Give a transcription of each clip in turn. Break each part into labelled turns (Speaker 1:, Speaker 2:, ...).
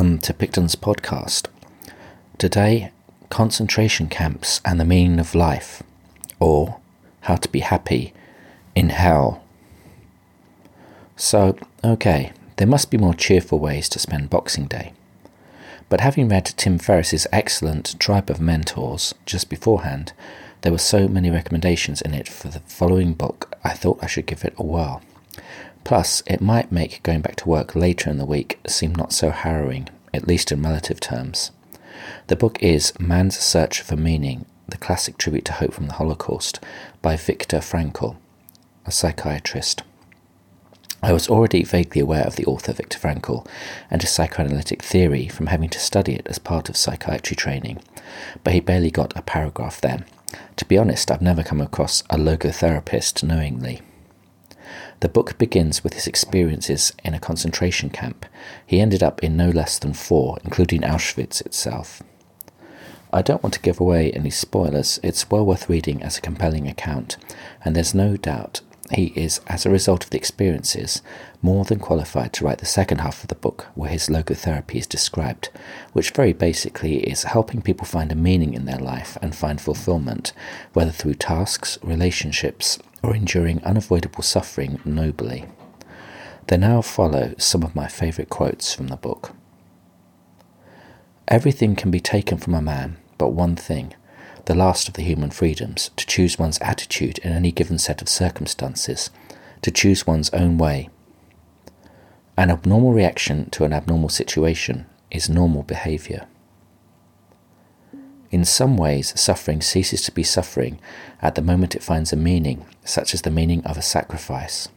Speaker 1: welcome to Picton's podcast. Today, concentration camps and the meaning of life, or how to be happy in hell. So, okay, there must be more cheerful ways to spend Boxing Day. But having read Tim Ferriss's excellent Tribe of Mentors just beforehand, there were so many recommendations in it for the following book, I thought I should give it a whirl. Plus, it might make going back to work later in the week seem not so harrowing, at least in relative terms. The book is Man's Search for Meaning, the classic tribute to hope from the Holocaust, by Viktor Frankl, a psychiatrist. I was already vaguely aware of the author Viktor Frankl and his psychoanalytic theory from having to study it as part of psychiatry training, but he barely got a paragraph there. To be honest, I've never come across a logotherapist knowingly. The book begins with his experiences in a concentration camp. He ended up in no less than four, including Auschwitz itself. I don't want to give away any spoilers, it's well worth reading as a compelling account, and there's no doubt he is, as a result of the experiences, more than qualified to write the second half of the book where his logotherapy is described, which very basically is helping people find a meaning in their life and find fulfillment, whether through tasks, relationships, or enduring unavoidable suffering nobly. There now follow some of my favourite quotes from the book. Everything can be taken from a man but one thing, the last of the human freedoms, to choose one's attitude in any given set of circumstances, to choose one's own way. An abnormal reaction to an abnormal situation is normal behaviour. In some ways, suffering ceases to be suffering at the moment it finds a meaning, such as the meaning of a sacrifice.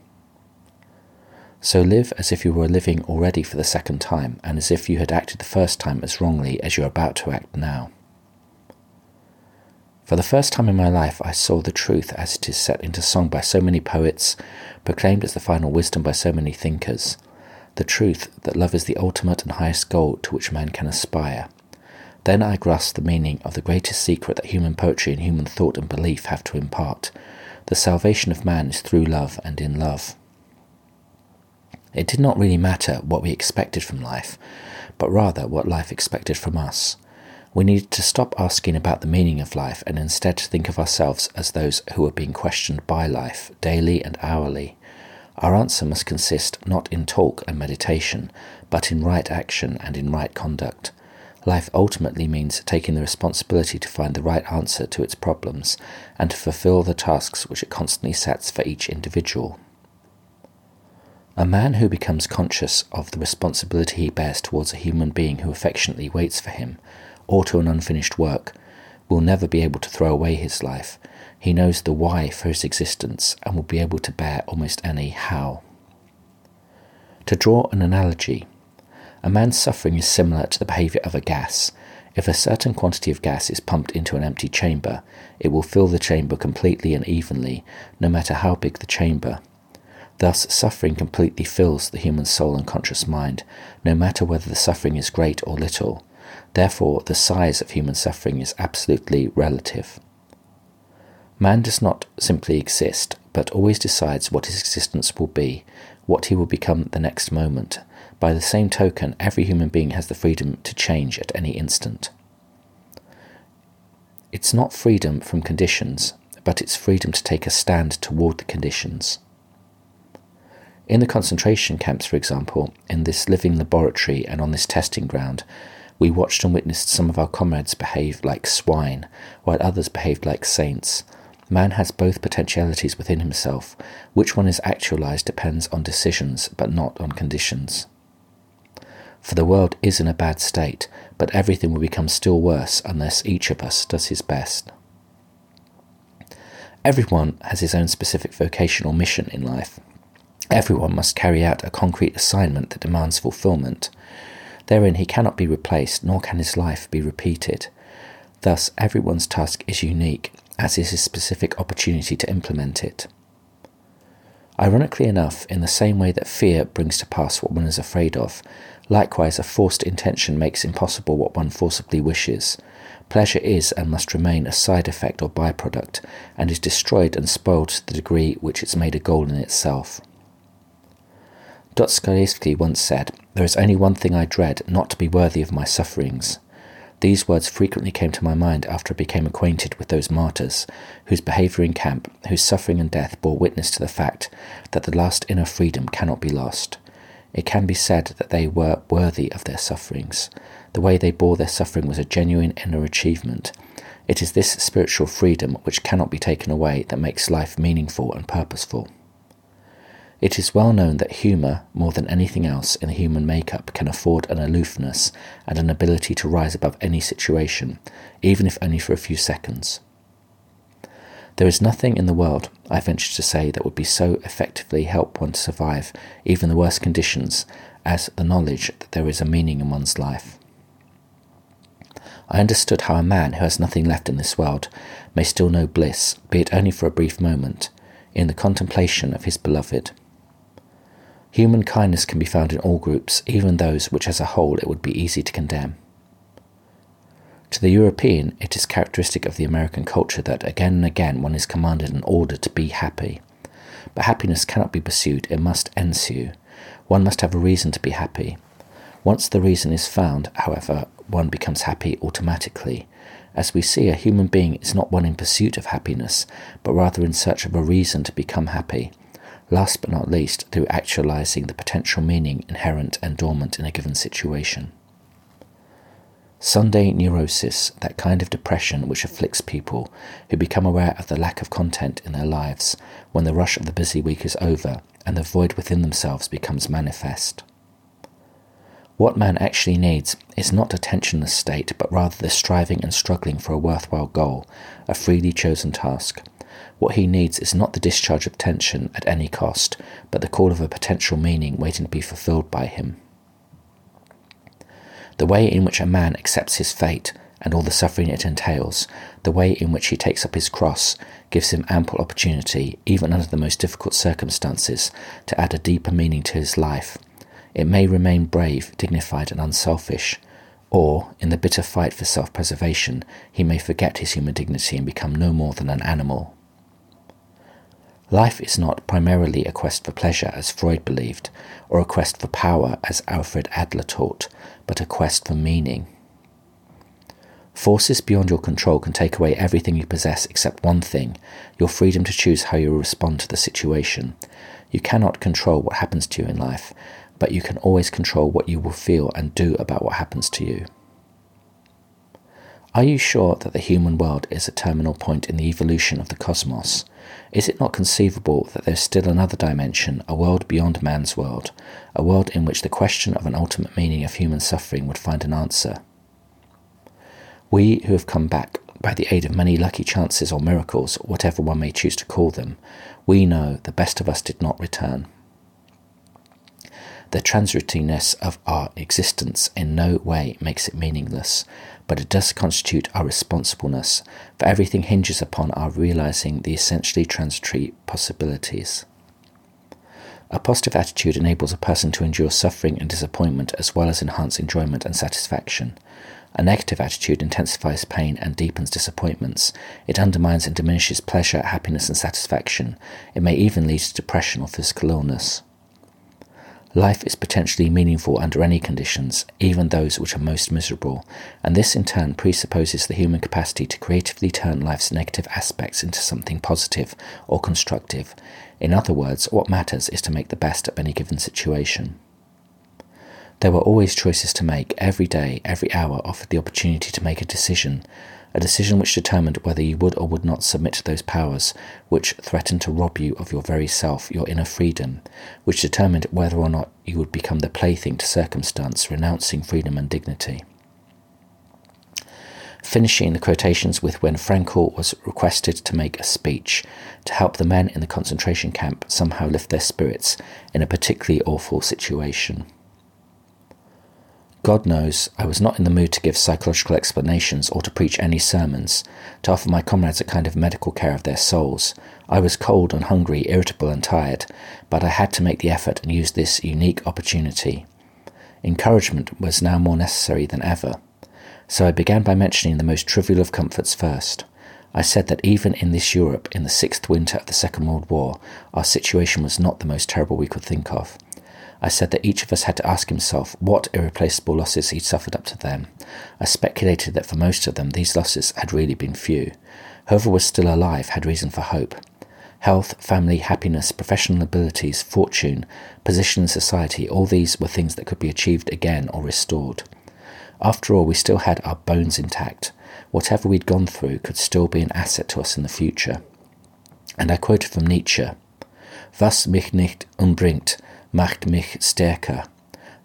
Speaker 1: So live as if you were living already for the second time, and as if you had acted the first time as wrongly as you are about to act now. For the first time in my life, I saw the truth as it is set into song by so many poets, proclaimed as the final wisdom by so many thinkers the truth that love is the ultimate and highest goal to which man can aspire, then I grasped the meaning of the greatest secret that human poetry and human thought and belief have to impart. The salvation of man is through love and in love. It did not really matter what we expected from life, but rather what life expected from us. We needed to stop asking about the meaning of life and instead think of ourselves as those who are being questioned by life, daily and hourly. Our answer must consist not in talk and meditation, but in right action and in right conduct. Life ultimately means taking the responsibility to find the right answer to its problems and to fulfill the tasks which it constantly sets for each individual. A man who becomes conscious of the responsibility he bears towards a human being who affectionately waits for him, or to an unfinished work, will never be able to throw away his life. He knows the why for his existence and will be able to bear almost any how. To draw an analogy, a man's suffering is similar to the behavior of a gas. If a certain quantity of gas is pumped into an empty chamber, it will fill the chamber completely and evenly, no matter how big the chamber. Thus, suffering completely fills the human soul and conscious mind, no matter whether the suffering is great or little. Therefore, the size of human suffering is absolutely relative. Man does not simply exist, but always decides what his existence will be, what he will become the next moment, by the same token, every human being has the freedom to change at any instant. It's not freedom from conditions, but it's freedom to take a stand toward the conditions. In the concentration camps, for example, in this living laboratory and on this testing ground, we watched and witnessed some of our comrades behave like swine, while others behaved like saints. Man has both potentialities within himself. Which one is actualized depends on decisions, but not on conditions for the world is in a bad state, but everything will become still worse unless each of us does his best. Everyone has his own specific vocation or mission in life. Everyone must carry out a concrete assignment that demands fulfillment. Therein he cannot be replaced, nor can his life be repeated. Thus, everyone's task is unique, as is his specific opportunity to implement it. Ironically enough, in the same way that fear brings to pass what one is afraid of, Likewise, a forced intention makes impossible what one forcibly wishes. Pleasure is and must remain a side effect or byproduct, and is destroyed and spoiled to the degree which it's made a goal in itself. Dostoevsky once said, There is only one thing I dread, not to be worthy of my sufferings. These words frequently came to my mind after I became acquainted with those martyrs, whose behaviour in camp, whose suffering and death bore witness to the fact that the last inner freedom cannot be lost. It can be said that they were worthy of their sufferings. The way they bore their suffering was a genuine inner achievement. It is this spiritual freedom which cannot be taken away that makes life meaningful and purposeful. It is well known that humour, more than anything else in the human makeup, can afford an aloofness and an ability to rise above any situation, even if only for a few seconds. There is nothing in the world, I venture to say, that would be so effectively help one to survive even the worst conditions as the knowledge that there is a meaning in one's life. I understood how a man who has nothing left in this world may still know bliss, be it only for a brief moment, in the contemplation of his beloved. Human kindness can be found in all groups, even those which as a whole it would be easy to condemn. To the European, it is characteristic of the American culture that again and again one is commanded and ordered to be happy. But happiness cannot be pursued, it must ensue. One must have a reason to be happy. Once the reason is found, however, one becomes happy automatically. As we see, a human being is not one in pursuit of happiness, but rather in search of a reason to become happy, last but not least, through actualizing the potential meaning inherent and dormant in a given situation. Sunday neurosis, that kind of depression which afflicts people who become aware of the lack of content in their lives when the rush of the busy week is over and the void within themselves becomes manifest. What man actually needs is not a tensionless state, but rather the striving and struggling for a worthwhile goal, a freely chosen task, what he needs is not the discharge of tension at any cost, but the call of a potential meaning waiting to be fulfilled by him. The way in which a man accepts his fate and all the suffering it entails, the way in which he takes up his cross, gives him ample opportunity, even under the most difficult circumstances, to add a deeper meaning to his life. It may remain brave, dignified, and unselfish, or, in the bitter fight for self preservation, he may forget his human dignity and become no more than an animal. Life is not primarily a quest for pleasure, as Freud believed, or a quest for power, as Alfred Adler taught, but a quest for meaning. Forces beyond your control can take away everything you possess except one thing your freedom to choose how you respond to the situation. You cannot control what happens to you in life, but you can always control what you will feel and do about what happens to you. Are you sure that the human world is a terminal point in the evolution of the cosmos? Is it not conceivable that there is still another dimension, a world beyond man's world, a world in which the question of an ultimate meaning of human suffering would find an answer? We who have come back by the aid of many lucky chances or miracles, whatever one may choose to call them, we know the best of us did not return. The transitoriness of our existence in no way makes it meaningless, but it does constitute our responsibleness, for everything hinges upon our realizing the essentially transitory possibilities. A positive attitude enables a person to endure suffering and disappointment as well as enhance enjoyment and satisfaction. A negative attitude intensifies pain and deepens disappointments. It undermines and diminishes pleasure, happiness, and satisfaction. It may even lead to depression or physical illness. Life is potentially meaningful under any conditions, even those which are most miserable, and this in turn presupposes the human capacity to creatively turn life's negative aspects into something positive or constructive. In other words, what matters is to make the best of any given situation. There were always choices to make. Every day, every hour offered the opportunity to make a decision, a decision which determined whether you would or would not submit to those powers which threatened to rob you of your very self, your inner freedom, which determined whether or not you would become the plaything to circumstance, renouncing freedom and dignity. Finishing the quotations with when Frankl was requested to make a speech to help the men in the concentration camp somehow lift their spirits in a particularly awful situation. God knows I was not in the mood to give psychological explanations or to preach any sermons, to offer my comrades a kind of medical care of their souls. I was cold and hungry, irritable and tired, but I had to make the effort and use this unique opportunity. Encouragement was now more necessary than ever. So I began by mentioning the most trivial of comforts first. I said that even in this Europe, in the sixth winter of the Second World War, our situation was not the most terrible we could think of. I said that each of us had to ask himself what irreplaceable losses he'd suffered up to then. I speculated that for most of them, these losses had really been few. Whoever was still alive had reason for hope. Health, family, happiness, professional abilities, fortune, position in society, all these were things that could be achieved again or restored. After all, we still had our bones intact. Whatever we'd gone through could still be an asset to us in the future. And I quoted from Nietzsche Was mich nicht umbringt, macht mich stärker.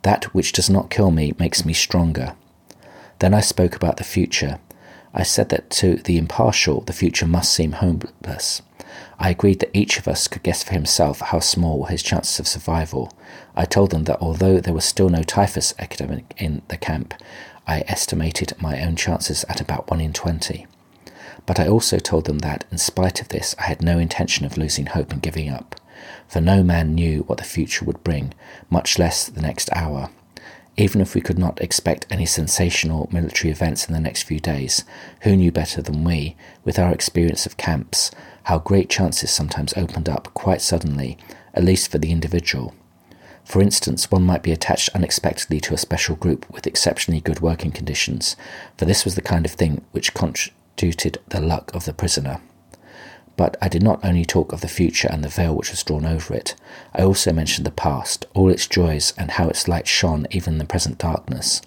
Speaker 1: That which does not kill me makes me stronger. Then I spoke about the future. I said that to the impartial, the future must seem hopeless. I agreed that each of us could guess for himself how small were his chances of survival. I told them that although there was still no typhus epidemic in the camp, I estimated my own chances at about 1 in 20. But I also told them that, in spite of this, I had no intention of losing hope and giving up, for no man knew what the future would bring, much less the next hour. Even if we could not expect any sensational military events in the next few days, who knew better than we, with our experience of camps, how great chances sometimes opened up quite suddenly, at least for the individual. For instance, one might be attached unexpectedly to a special group with exceptionally good working conditions, for this was the kind of thing which constituted the luck of the prisoner. But I did not only talk of the future and the veil which was drawn over it, I also mentioned the past, all its joys, and how its light shone even in the present darkness.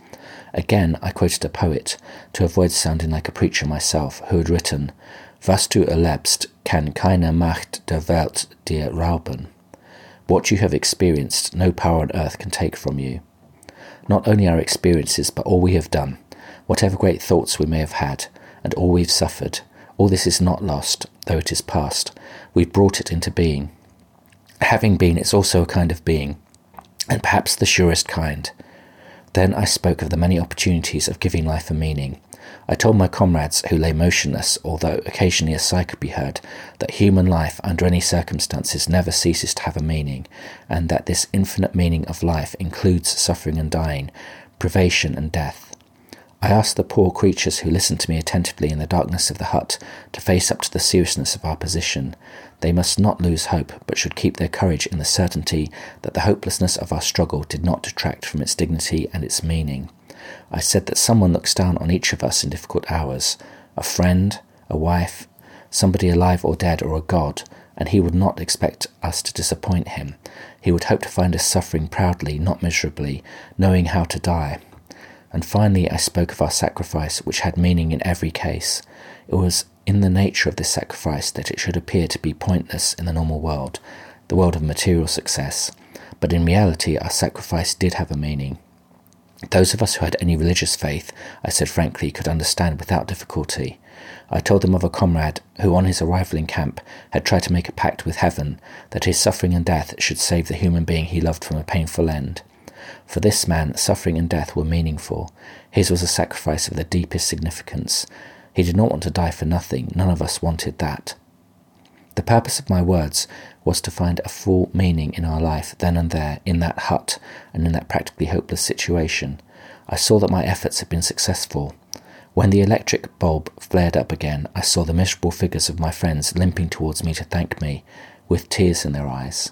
Speaker 1: Again, I quoted a poet, to avoid sounding like a preacher myself, who had written, Was du erlebst, kann keine Macht der Welt dir rauben. What you have experienced, no power on earth can take from you. Not only our experiences, but all we have done, whatever great thoughts we may have had, and all we've suffered, all this is not lost, though it is past. We've brought it into being. Having been, it's also a kind of being, and perhaps the surest kind. Then I spoke of the many opportunities of giving life a meaning, I told my comrades, who lay motionless, although occasionally a sigh could be heard, that human life, under any circumstances, never ceases to have a meaning, and that this infinite meaning of life includes suffering and dying, privation and death. I asked the poor creatures who listened to me attentively in the darkness of the hut to face up to the seriousness of our position. They must not lose hope, but should keep their courage in the certainty that the hopelessness of our struggle did not detract from its dignity and its meaning. I said that someone looks down on each of us in difficult hours a friend, a wife, somebody alive or dead, or a God, and he would not expect us to disappoint him. He would hope to find us suffering proudly, not miserably, knowing how to die. And finally, I spoke of our sacrifice, which had meaning in every case. It was in the nature of this sacrifice that it should appear to be pointless in the normal world, the world of material success. But in reality, our sacrifice did have a meaning. Those of us who had any religious faith, I said frankly, could understand without difficulty. I told them of a comrade who, on his arrival in camp, had tried to make a pact with heaven that his suffering and death should save the human being he loved from a painful end. For this man, suffering and death were meaningful. His was a sacrifice of the deepest significance. He did not want to die for nothing. None of us wanted that. The purpose of my words was to find a full meaning in our life then and there, in that hut, and in that practically hopeless situation. I saw that my efforts had been successful. When the electric bulb flared up again, I saw the miserable figures of my friends limping towards me to thank me, with tears in their eyes.